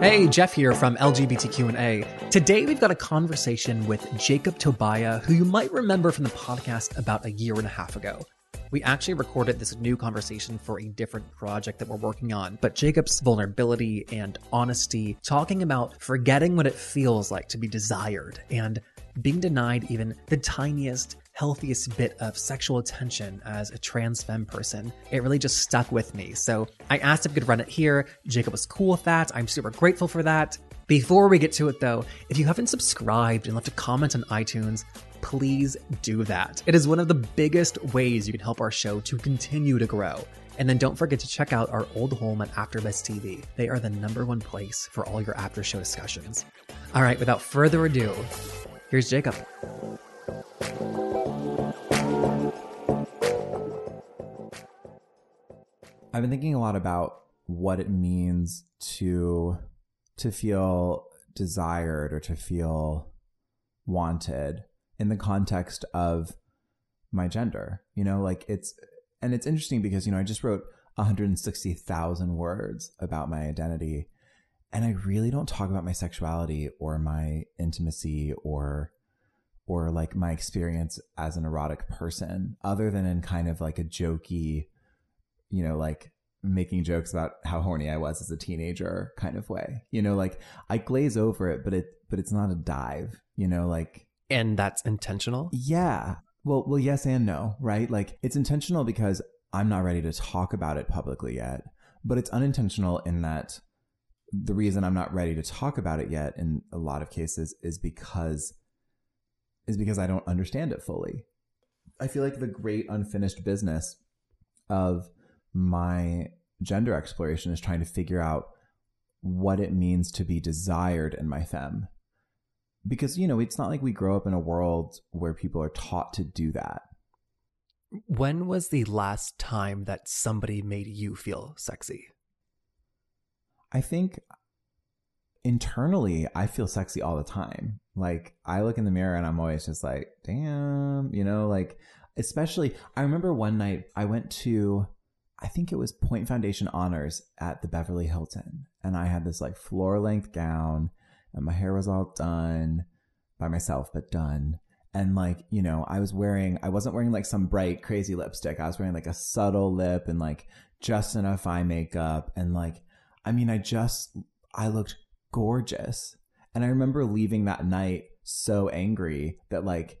Hey, Jeff here from LGBTQ&A. Today we've got a conversation with Jacob Tobia, who you might remember from the podcast about a year and a half ago. We actually recorded this new conversation for a different project that we're working on, but Jacob's vulnerability and honesty, talking about forgetting what it feels like to be desired and being denied even the tiniest healthiest bit of sexual attention as a trans femme person. It really just stuck with me. So I asked if we could run it here. Jacob was cool with that. I'm super grateful for that. Before we get to it though, if you haven't subscribed and left a comment on iTunes, please do that. It is one of the biggest ways you can help our show to continue to grow. And then don't forget to check out our old home at AfterBuzz TV. They are the number one place for all your after show discussions. All right, without further ado, here's Jacob. I've been thinking a lot about what it means to to feel desired or to feel wanted in the context of my gender. You know, like it's and it's interesting because you know I just wrote 160,000 words about my identity and I really don't talk about my sexuality or my intimacy or or like my experience as an erotic person other than in kind of like a jokey you know, like making jokes about how horny I was as a teenager kind of way. You know, like I glaze over it, but it but it's not a dive, you know, like And that's intentional? Yeah. Well, well yes and no, right? Like it's intentional because I'm not ready to talk about it publicly yet, but it's unintentional in that the reason I'm not ready to talk about it yet in a lot of cases is because is because I don't understand it fully. I feel like the great unfinished business of my gender exploration is trying to figure out what it means to be desired in my femme. Because, you know, it's not like we grow up in a world where people are taught to do that. When was the last time that somebody made you feel sexy? I think internally, I feel sexy all the time. Like, I look in the mirror and I'm always just like, damn, you know, like, especially, I remember one night I went to I think it was Point Foundation Honors at the Beverly Hilton. And I had this like floor length gown and my hair was all done by myself, but done. And like, you know, I was wearing, I wasn't wearing like some bright, crazy lipstick. I was wearing like a subtle lip and like just enough eye makeup. And like, I mean, I just, I looked gorgeous. And I remember leaving that night so angry that like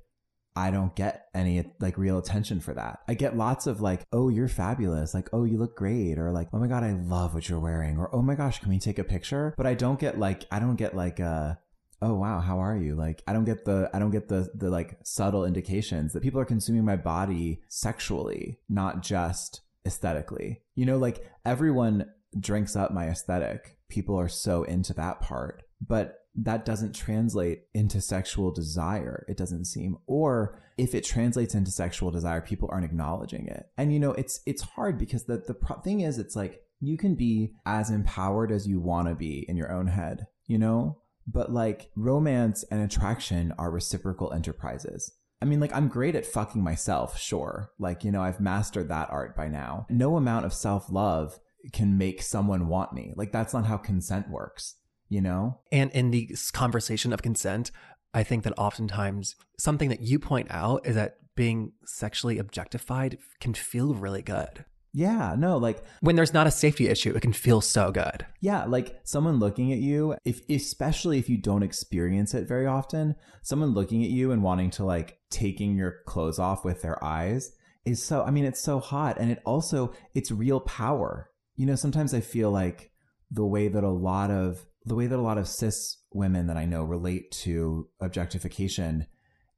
I don't get any like real attention for that. I get lots of like, oh, you're fabulous. Like, oh, you look great. Or like, oh my God, I love what you're wearing. Or, oh my gosh, can we take a picture? But I don't get like, I don't get like, uh, oh wow, how are you? Like, I don't get the, I don't get the, the like subtle indications that people are consuming my body sexually, not just aesthetically. You know, like everyone drinks up my aesthetic. People are so into that part. But that doesn't translate into sexual desire, it doesn't seem. Or if it translates into sexual desire, people aren't acknowledging it. And you know, it's it's hard because the the pro- thing is it's like you can be as empowered as you want to be in your own head, you know? But like romance and attraction are reciprocal enterprises. I mean, like, I'm great at fucking myself, sure. Like, you know, I've mastered that art by now. No amount of self love can make someone want me. Like, that's not how consent works you know? And in the conversation of consent, I think that oftentimes something that you point out is that being sexually objectified can feel really good. Yeah, no, like when there's not a safety issue, it can feel so good. Yeah, like someone looking at you, if especially if you don't experience it very often, someone looking at you and wanting to like taking your clothes off with their eyes is so I mean it's so hot and it also it's real power. You know, sometimes I feel like the way that a lot of the way that a lot of cis women that I know relate to objectification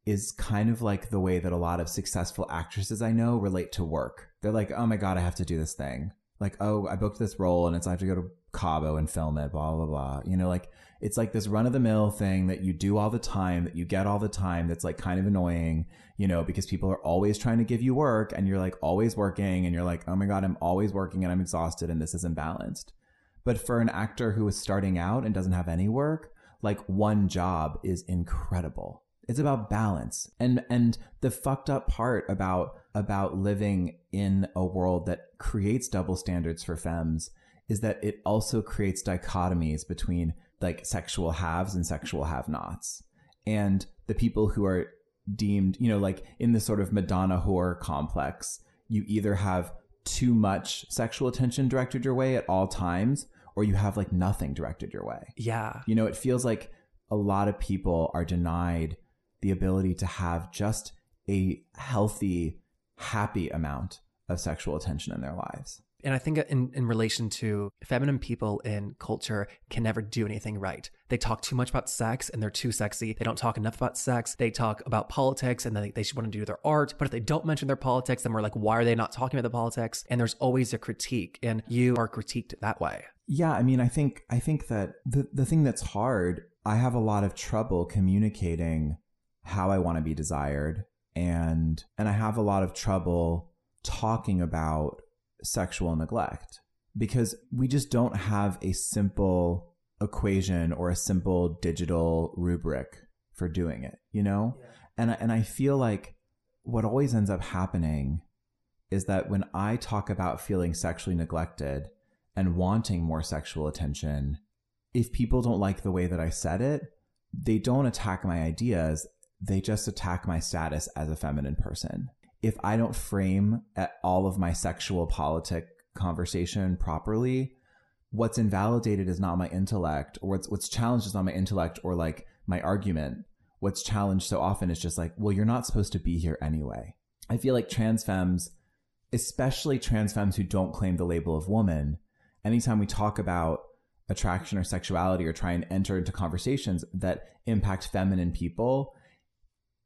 is kind of like the way that a lot of successful actresses I know relate to work. They're like, oh my God, I have to do this thing. Like, oh, I booked this role and it's, like I have to go to Cabo and film it, blah, blah, blah. You know, like, it's like this run of the mill thing that you do all the time, that you get all the time, that's like kind of annoying, you know, because people are always trying to give you work and you're like always working and you're like, oh my God, I'm always working and I'm exhausted and this isn't balanced. But for an actor who is starting out and doesn't have any work, like one job is incredible. It's about balance. And and the fucked up part about about living in a world that creates double standards for femmes is that it also creates dichotomies between like sexual haves and sexual have nots. And the people who are deemed, you know, like in the sort of Madonna whore complex, you either have too much sexual attention directed your way at all times or you have like nothing directed your way. Yeah. You know, it feels like a lot of people are denied the ability to have just a healthy, happy amount of sexual attention in their lives. And I think in, in relation to feminine people in culture can never do anything right. They talk too much about sex and they're too sexy. They don't talk enough about sex. They talk about politics and they, they should want to do their art. But if they don't mention their politics, then we're like, why are they not talking about the politics? And there's always a critique and you are critiqued that way. Yeah. I mean, I think, I think that the, the thing that's hard, I have a lot of trouble communicating how I want to be desired. And, and I have a lot of trouble talking about sexual neglect because we just don't have a simple equation or a simple digital rubric for doing it, you know? Yeah. And and I feel like what always ends up happening is that when I talk about feeling sexually neglected and wanting more sexual attention, if people don't like the way that I said it, they don't attack my ideas, they just attack my status as a feminine person if I don't frame at all of my sexual politic conversation properly, what's invalidated is not my intellect or what's what's challenged is not my intellect or like my argument. What's challenged so often is just like, well, you're not supposed to be here anyway. I feel like trans femmes, especially trans femmes who don't claim the label of woman, anytime we talk about attraction or sexuality or try and enter into conversations that impact feminine people,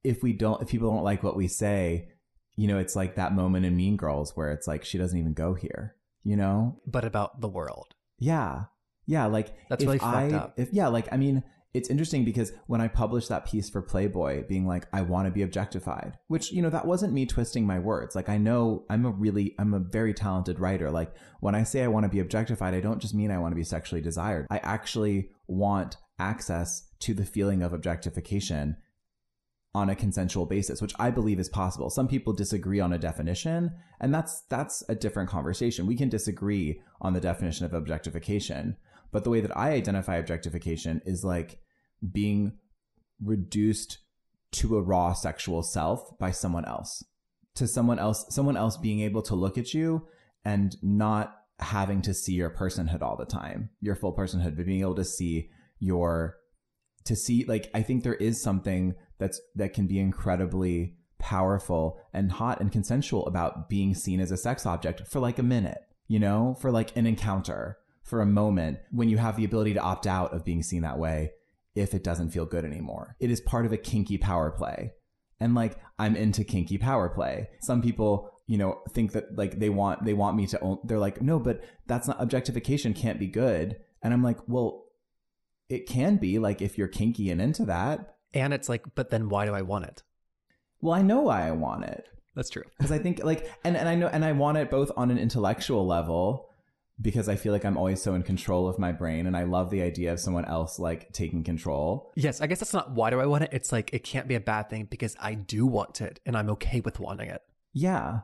if we don't, if people don't like what we say, you know, it's like that moment in Mean Girls where it's like she doesn't even go here, you know? But about the world. Yeah. Yeah. Like that's really I, fucked up. If yeah, like I mean, it's interesting because when I published that piece for Playboy, being like, I want to be objectified, which, you know, that wasn't me twisting my words. Like, I know I'm a really, I'm a very talented writer. Like, when I say I want to be objectified, I don't just mean I want to be sexually desired. I actually want access to the feeling of objectification on a consensual basis, which I believe is possible. Some people disagree on a definition, and that's that's a different conversation. We can disagree on the definition of objectification, but the way that I identify objectification is like being reduced to a raw sexual self by someone else. To someone else, someone else being able to look at you and not having to see your personhood all the time, your full personhood, but being able to see your to see like I think there is something that's that can be incredibly powerful and hot and consensual about being seen as a sex object for like a minute, you know, for like an encounter, for a moment when you have the ability to opt out of being seen that way if it doesn't feel good anymore. It is part of a kinky power play. And like I'm into kinky power play. Some people, you know, think that like they want they want me to own they're like, "No, but that's not objectification can't be good." And I'm like, "Well, it can be like if you're kinky and into that." And it's like, but then why do I want it? Well, I know why I want it. That's true. Because I think like and, and I know and I want it both on an intellectual level because I feel like I'm always so in control of my brain and I love the idea of someone else like taking control. Yes, I guess that's not why do I want it. It's like it can't be a bad thing because I do want it and I'm okay with wanting it. Yeah.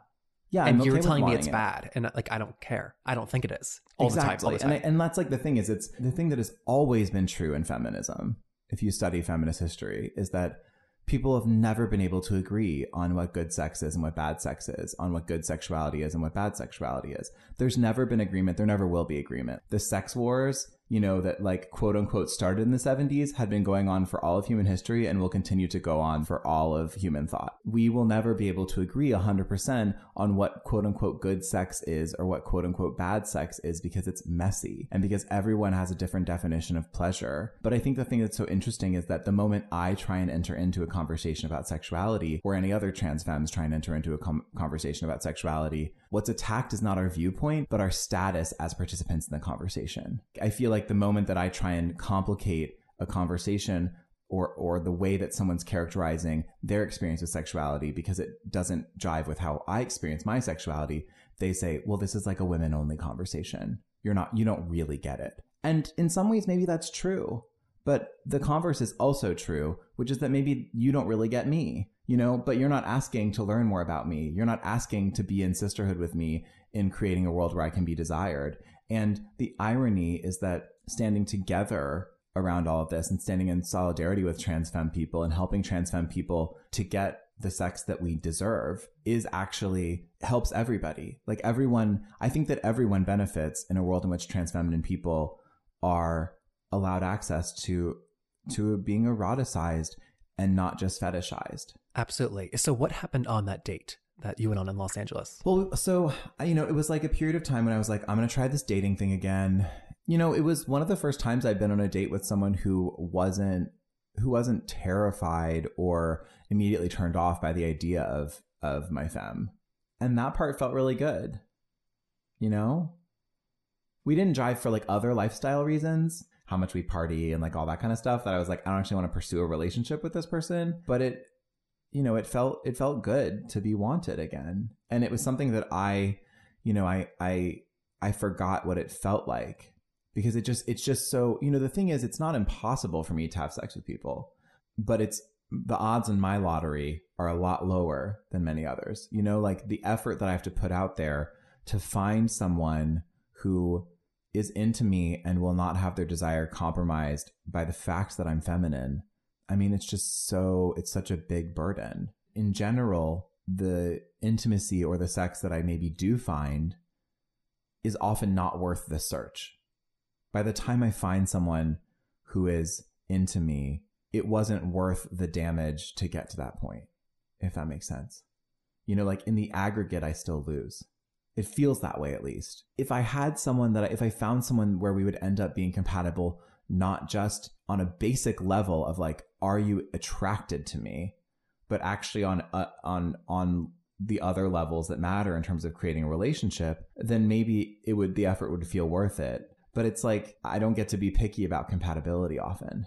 Yeah, and I'm you're okay telling me it's it. bad, and like I don't care. I don't think it is all exactly. the time. All the time. And, I, and that's like the thing is, it's the thing that has always been true in feminism. If you study feminist history, is that people have never been able to agree on what good sex is and what bad sex is, on what good sexuality is and what bad sexuality is. There's never been agreement. There never will be agreement. The sex wars you know, that like quote unquote started in the 70s had been going on for all of human history and will continue to go on for all of human thought. We will never be able to agree 100% on what quote unquote good sex is or what quote unquote bad sex is because it's messy and because everyone has a different definition of pleasure. But I think the thing that's so interesting is that the moment I try and enter into a conversation about sexuality or any other trans femmes try and enter into a com- conversation about sexuality, what's attacked is not our viewpoint, but our status as participants in the conversation. I feel like the moment that I try and complicate a conversation or or the way that someone's characterizing their experience with sexuality because it doesn't jive with how I experience my sexuality, they say, "Well, this is like a women only conversation. You're not you don't really get it." And in some ways maybe that's true. But the converse is also true, which is that maybe you don't really get me you know, but you're not asking to learn more about me. You're not asking to be in sisterhood with me in creating a world where I can be desired. And the irony is that standing together around all of this and standing in solidarity with trans femme people and helping trans femme people to get the sex that we deserve is actually helps everybody. Like everyone, I think that everyone benefits in a world in which trans feminine people are allowed access to to being eroticized and not just fetishized. Absolutely. So what happened on that date that you went on in Los Angeles? Well, so you know, it was like a period of time when I was like, I'm gonna try this dating thing again. You know, it was one of the first times I'd been on a date with someone who wasn't who wasn't terrified or immediately turned off by the idea of of my femme. And that part felt really good. You know? We didn't drive for like other lifestyle reasons, how much we party and like all that kind of stuff that I was like I don't actually want to pursue a relationship with this person, but it you know, it felt it felt good to be wanted again. And it was something that I, you know, I I I forgot what it felt like because it just it's just so, you know, the thing is it's not impossible for me to have sex with people, but it's the odds in my lottery are a lot lower than many others. You know, like the effort that I have to put out there to find someone who is into me and will not have their desire compromised by the fact that I'm feminine I mean, it's just so, it's such a big burden. In general, the intimacy or the sex that I maybe do find is often not worth the search. By the time I find someone who is into me, it wasn't worth the damage to get to that point, if that makes sense. You know, like in the aggregate, I still lose. It feels that way at least. If I had someone that, I, if I found someone where we would end up being compatible, not just on a basic level of like, are you attracted to me, but actually on uh, on on the other levels that matter in terms of creating a relationship, then maybe it would the effort would feel worth it. But it's like I don't get to be picky about compatibility often.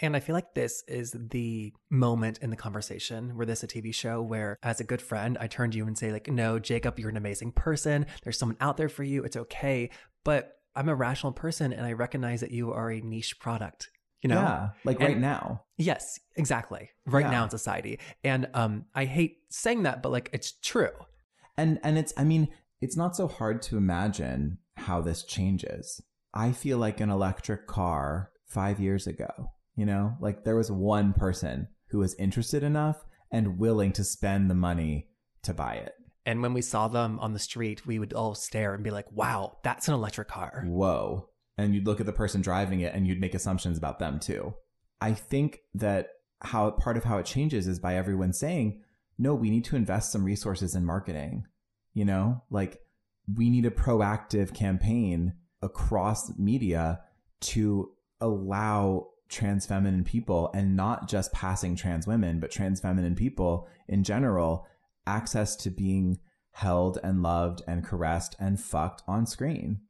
And I feel like this is the moment in the conversation where this a TV show where as a good friend, I turn to you and say like, no, Jacob, you're an amazing person. There's someone out there for you. It's okay. But I'm a rational person and I recognize that you are a niche product you know yeah like and, right now yes exactly right yeah. now in society and um i hate saying that but like it's true and and it's i mean it's not so hard to imagine how this changes i feel like an electric car 5 years ago you know? Like there was one person who was interested enough and willing to spend the money to buy it. And when we saw them on the street we would all stare and be like wow that's an electric car. Whoa. And you'd look at the person driving it and you'd make assumptions about them too. I think that how part of how it changes is by everyone saying, no, we need to invest some resources in marketing. You know, like we need a proactive campaign across media to allow trans feminine people and not just passing trans women, but trans feminine people in general access to being held and loved and caressed and fucked on screen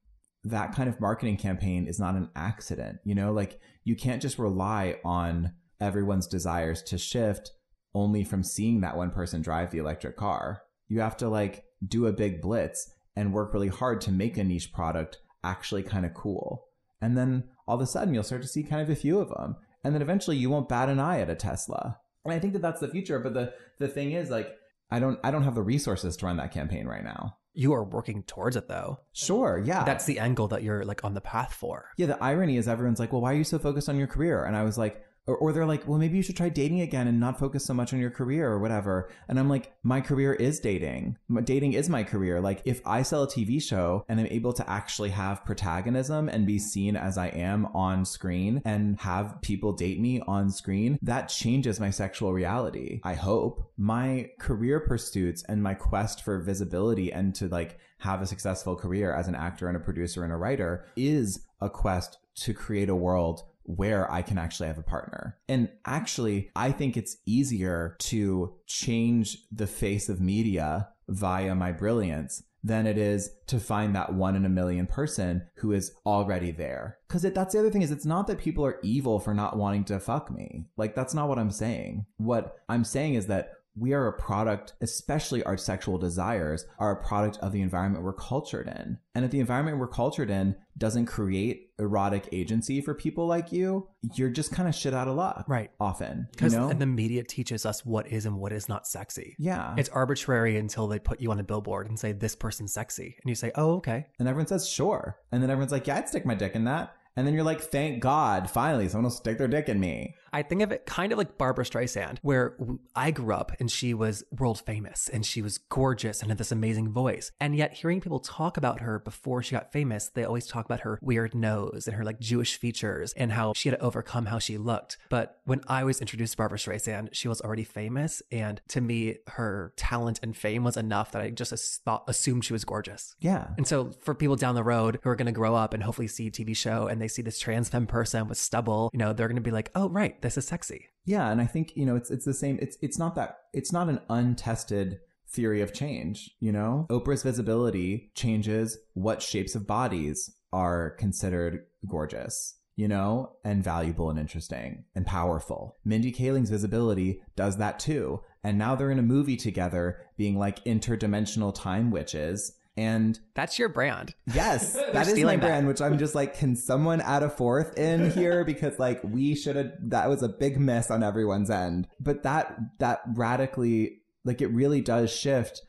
that kind of marketing campaign is not an accident. You know, like you can't just rely on everyone's desires to shift only from seeing that one person drive the electric car. You have to like do a big blitz and work really hard to make a niche product actually kind of cool. And then all of a sudden you'll start to see kind of a few of them. And then eventually you won't bat an eye at a Tesla. And I think that that's the future. But the, the thing is like, I don't, I don't have the resources to run that campaign right now. You are working towards it though. Sure, yeah. That's the angle that you're like on the path for. Yeah, the irony is everyone's like, well, why are you so focused on your career? And I was like, or, or they're like, well, maybe you should try dating again and not focus so much on your career or whatever. And I'm like, my career is dating. Dating is my career. Like, if I sell a TV show and I'm able to actually have protagonism and be seen as I am on screen and have people date me on screen, that changes my sexual reality. I hope my career pursuits and my quest for visibility and to like have a successful career as an actor and a producer and a writer is a quest to create a world where I can actually have a partner. And actually, I think it's easier to change the face of media via my brilliance than it is to find that one in a million person who is already there. Cause it, that's the other thing is it's not that people are evil for not wanting to fuck me. Like that's not what I'm saying. What I'm saying is that we are a product, especially our sexual desires are a product of the environment we're cultured in. And if the environment we're cultured in doesn't create erotic agency for people like you, you're just kind of shit out of luck. Right. Often. You Because know? the media teaches us what is and what is not sexy. yeah. It's arbitrary until they put you on a billboard and say, this person's sexy. And you say, oh, okay. and everyone says, sure. And then everyone's like, yeah, I'd stick my dick in that. And then you're like, thank God, finally, someone will stick their dick in me. I think of it kind of like Barbra Streisand, where I grew up and she was world famous and she was gorgeous and had this amazing voice. And yet, hearing people talk about her before she got famous, they always talk about her weird nose and her like Jewish features and how she had to overcome how she looked. But when I was introduced to Barbra Streisand, she was already famous. And to me, her talent and fame was enough that I just thought, assumed she was gorgeous. Yeah. And so for people down the road who are going to grow up and hopefully see a TV show and they see this trans femme person with stubble, you know, they're going to be like, oh, right, this is sexy. Yeah, and I think you know it's it's the same. It's it's not that it's not an untested theory of change. You know, Oprah's visibility changes what shapes of bodies are considered gorgeous. You know, and valuable and interesting and powerful. Mindy Kaling's visibility does that too. And now they're in a movie together being like interdimensional time witches. And That's your brand. Yes, that is my stealing that. brand, which I'm just like, can someone add a fourth in here? Because like we should have that was a big miss on everyone's end. But that that radically like it really does shift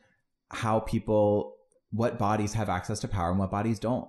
how people what bodies have access to power and what bodies don't.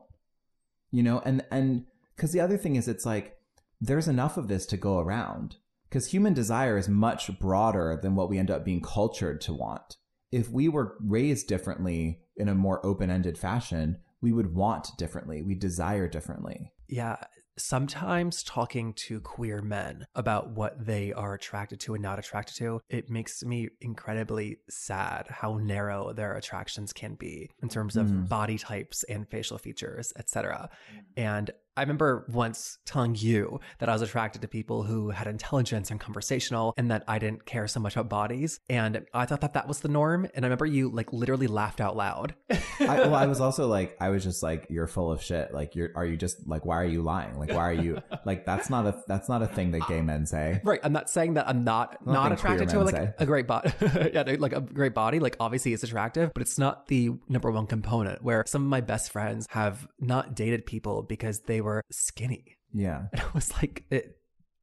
You know, and and because the other thing is it's like there's enough of this to go around. Because human desire is much broader than what we end up being cultured to want if we were raised differently in a more open-ended fashion, we would want differently. We desire differently. Yeah. Sometimes talking to queer men about what they are attracted to and not attracted to, it makes me incredibly sad how narrow their attractions can be in terms of Mm. body types and facial features, etc. And I remember once telling you that I was attracted to people who had intelligence and conversational and that I didn't care so much about bodies. And I thought that that was the norm. And I remember you like literally laughed out loud. I, well, I was also like, I was just like, you're full of shit. Like, you're, are you just like, why are you lying? Like, why are you like, that's not a, that's not a thing that gay men say. Right. I'm not saying that I'm not Not not attracted to like say. a great body. yeah, like a great body. Like obviously it's attractive, but it's not the number one component. Where some of my best friends have not dated people because they were skinny, Yeah. and I was like, it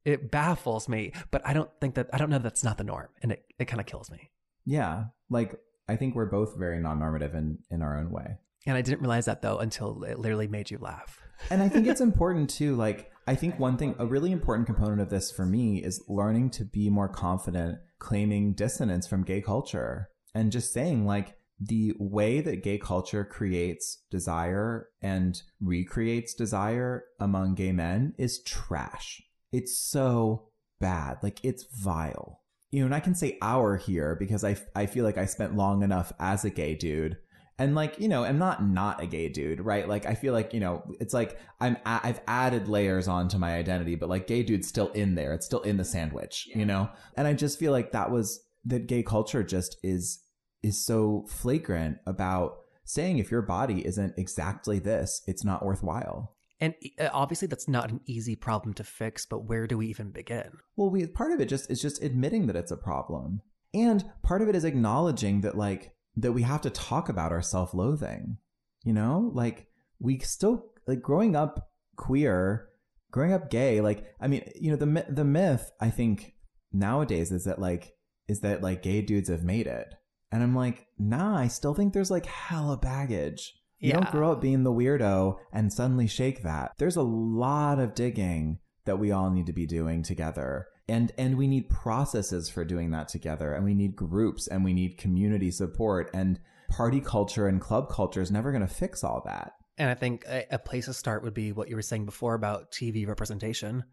it baffles me. But I don't think that I don't know that's not the norm, and it it kind of kills me. Yeah. Like, I think we're both very non-normative in, in our own way. And I didn't realize that though until it literally made you laugh. And I think it's important too. Like, I think one thing, a really important component of this for me is learning to be more confident claiming dissonance from gay culture and just saying, like, the way that gay culture creates desire and recreates desire among gay men is trash. It's so bad. Like, it's vile. You know, and I can say our here because I, I feel like I spent long enough as a gay dude and like you know i'm not not a gay dude right like i feel like you know it's like i'm a- i've added layers onto my identity but like gay dude's still in there it's still in the sandwich you know and i just feel like that was that gay culture just is is so flagrant about saying if your body isn't exactly this it's not worthwhile And uh, obviously that's not an easy problem to fix. But where do we even begin? well we part of it just is just admitting that it's a problem and part of it is acknowledging that like that we have to talk about our self-loathing you know like we still like growing up queer growing up gay like i mean you know the the myth i think nowadays is that like is that like gay dudes have made it and i'm like nah i still think there's like hella baggage. You Yeah. don't grow up being the weirdo and suddenly shake that. There's a lot of digging that we all need to be doing together. And and we need processes for doing that together. And we need groups and we need community support. And party culture and club culture is never going to fix all that. And I think a, a place to start would be what you were saying before about TV representation.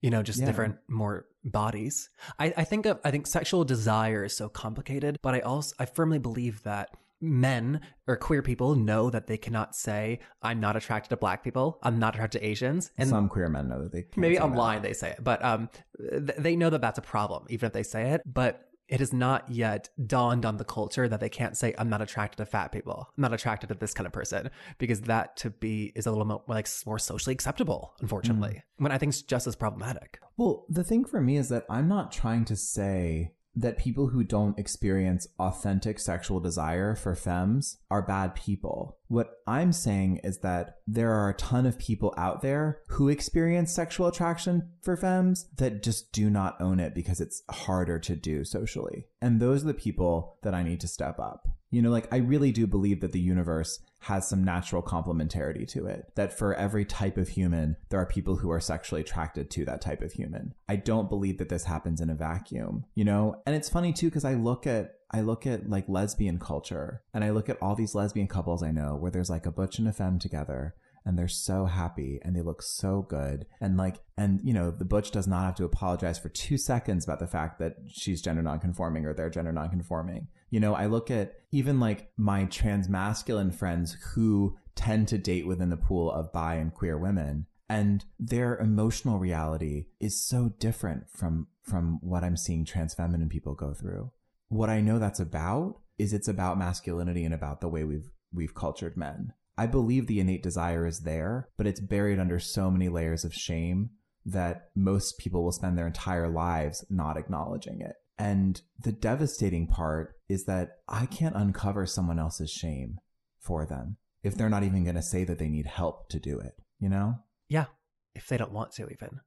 You know, just Yeah. different, more bodies. I, I think of, I think sexual desire is so complicated, but I also I firmly believe that men or queer people know that they cannot say I'm not attracted to black people, I'm not attracted to Asians, and some queer men know that they can't maybe say that. online they say it, but um, th- they know that that's a problem, even if they say it. But it has not yet dawned on the culture that they can't say I'm not attracted to fat people. I'm not attracted to this kind of person because that to be is a little more like more socially acceptable. Unfortunately, mm. when I think it's just as problematic. Well, the thing for me is that I'm not trying to say that people who don't experience authentic sexual desire for femmes are bad people. What I'm saying is that there are a ton of people out there who experience sexual attraction for femmes that just do not own it because it's harder to do socially. And those are the people that I need to step up. You know, like I really do believe that the universe has some natural complementarity to it. That for every type of human, there are people who are sexually attracted to that type of human. I don't believe that this happens in a vacuum, you know? And it's funny too, because I look at I look at like lesbian culture and I look at all these lesbian couples I know where there's like a butch and a femme together and they're so happy and they look so good and like and you know the butch does not have to apologize for two seconds about the fact that she's gender nonconforming or they're gender nonconforming you know i look at even like my trans masculine friends who tend to date within the pool of bi and queer women and their emotional reality is so different from from what i'm seeing trans feminine people go through what i know that's about is it's about masculinity and about the way we've we've cultured men I believe the innate desire is there, but it's buried under so many layers of shame that most people will spend their entire lives not acknowledging it. And the devastating part is that I can't uncover someone else's shame for them if they're not even going to say that they need help to do it, you know? Yeah. If they don't want to, even.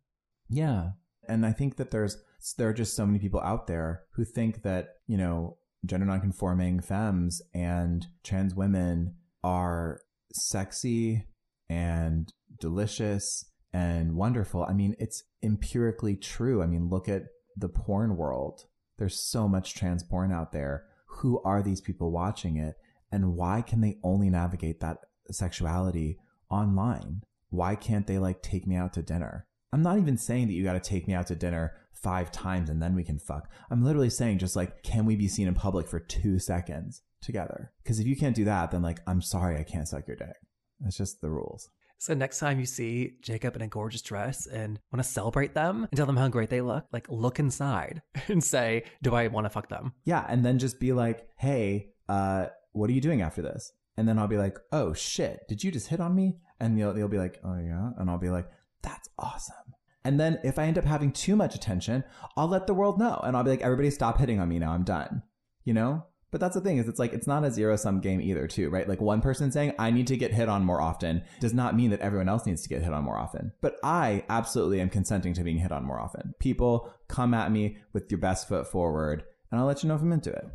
Yeah. And I think that there's, there are just so many people out there who think that, you know, gender nonconforming femmes and trans women are sexy and delicious and wonderful. I mean, it's empirically true. I mean, look at the porn world. There's so much trans porn out there. Who are these people watching it? And why can they only navigate that sexuality online? Why can't they like take me out to dinner? I'm not even saying that you got to take me out to dinner five times and then we can fuck. I'm literally saying just like, can we be seen in public for two seconds? together. Because if you can't do that, then like, I'm sorry, I can't suck your dick. That's just the rules. So next time you see Jacob in a gorgeous dress and want to celebrate them and tell them how great they look, like look inside and say, "Do I want to fuck them?" Yeah, and then just be like, "Hey, uh, what are you doing after this?" And then I'll be like, "Oh shit, did you just hit on me?" And you'll you'll be like, "Oh yeah," and I'll be like, "That's awesome." And then if I end up having too much attention, I'll let the world know, and I'll be like, "Everybody, stop hitting on me now. I'm done." You know, but that's the thing is it's like it's not a zero sum game either too, right? Like one person saying I need to get hit on more often does not mean that everyone else needs to get hit on more often. But I absolutely am consenting to being hit on more often. People come at me with your best foot forward and I'll let you know if I'm into it.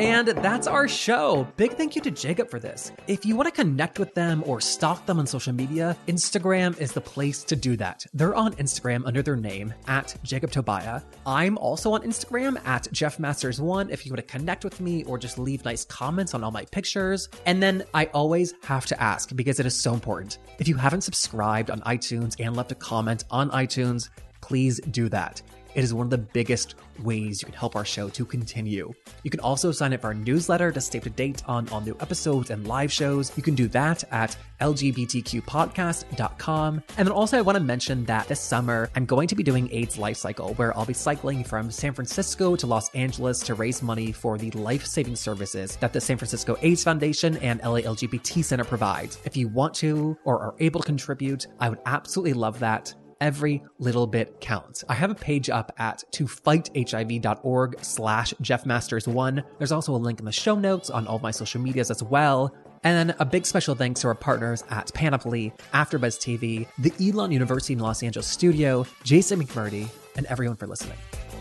And that's our show. Big thank you to Jacob for this. If you want to connect with them or stalk them on social media, Instagram is the place to do that. They're on Instagram under their name at Jacob Tobia. I'm also on Instagram at Jeff Masters1 if you want to connect with me or just leave nice comments on all my pictures. And then I always have to ask because it is so important. If you haven't subscribed on iTunes and left a comment on iTunes, please do that. It is one of the biggest ways you can help our show to continue. You can also sign up for our newsletter to stay up to date on all new episodes and live shows. You can do that at lgbtqpodcast.com. And then also, I want to mention that this summer, I'm going to be doing AIDS Life Cycle, where I'll be cycling from San Francisco to Los Angeles to raise money for the life saving services that the San Francisco AIDS Foundation and LA LGBT Center provides. If you want to or are able to contribute, I would absolutely love that every little bit counts. I have a page up at tofighthiv.org slash jeffmasters1. There's also a link in the show notes on all of my social medias as well. And a big special thanks to our partners at Panoply, AfterBuzz TV, the Elon University in Los Angeles studio, Jason McMurdy, and everyone for listening.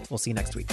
We'll see you next week.